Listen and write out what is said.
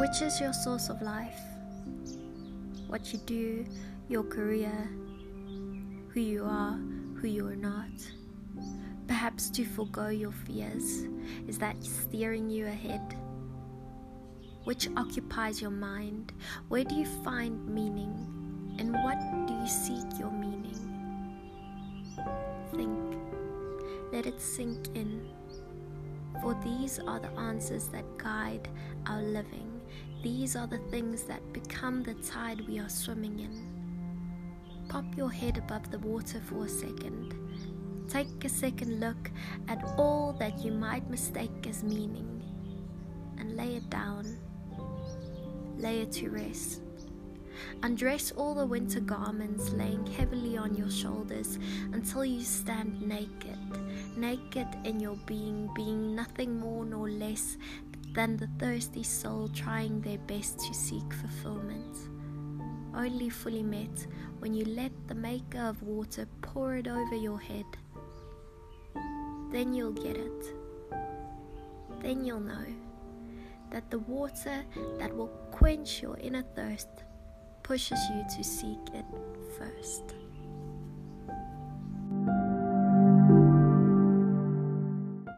Which is your source of life? What you do, your career, who you are, who you are not. Perhaps to forego your fears, is that steering you ahead? Which occupies your mind? Where do you find meaning? And what do you seek your meaning? Think, let it sink in. For these are the answers that guide our living. These are the things that become the tide we are swimming in. Pop your head above the water for a second. Take a second look at all that you might mistake as meaning and lay it down. Lay it to rest. Undress all the winter garments laying heavily on your shoulders until you stand naked, naked in your being, being nothing more nor less than the thirsty soul trying their best to seek fulfillment. Only fully met when you let the maker of water pour it over your head. Then you'll get it. Then you'll know that the water that will quench your inner thirst pushes you to seek it first.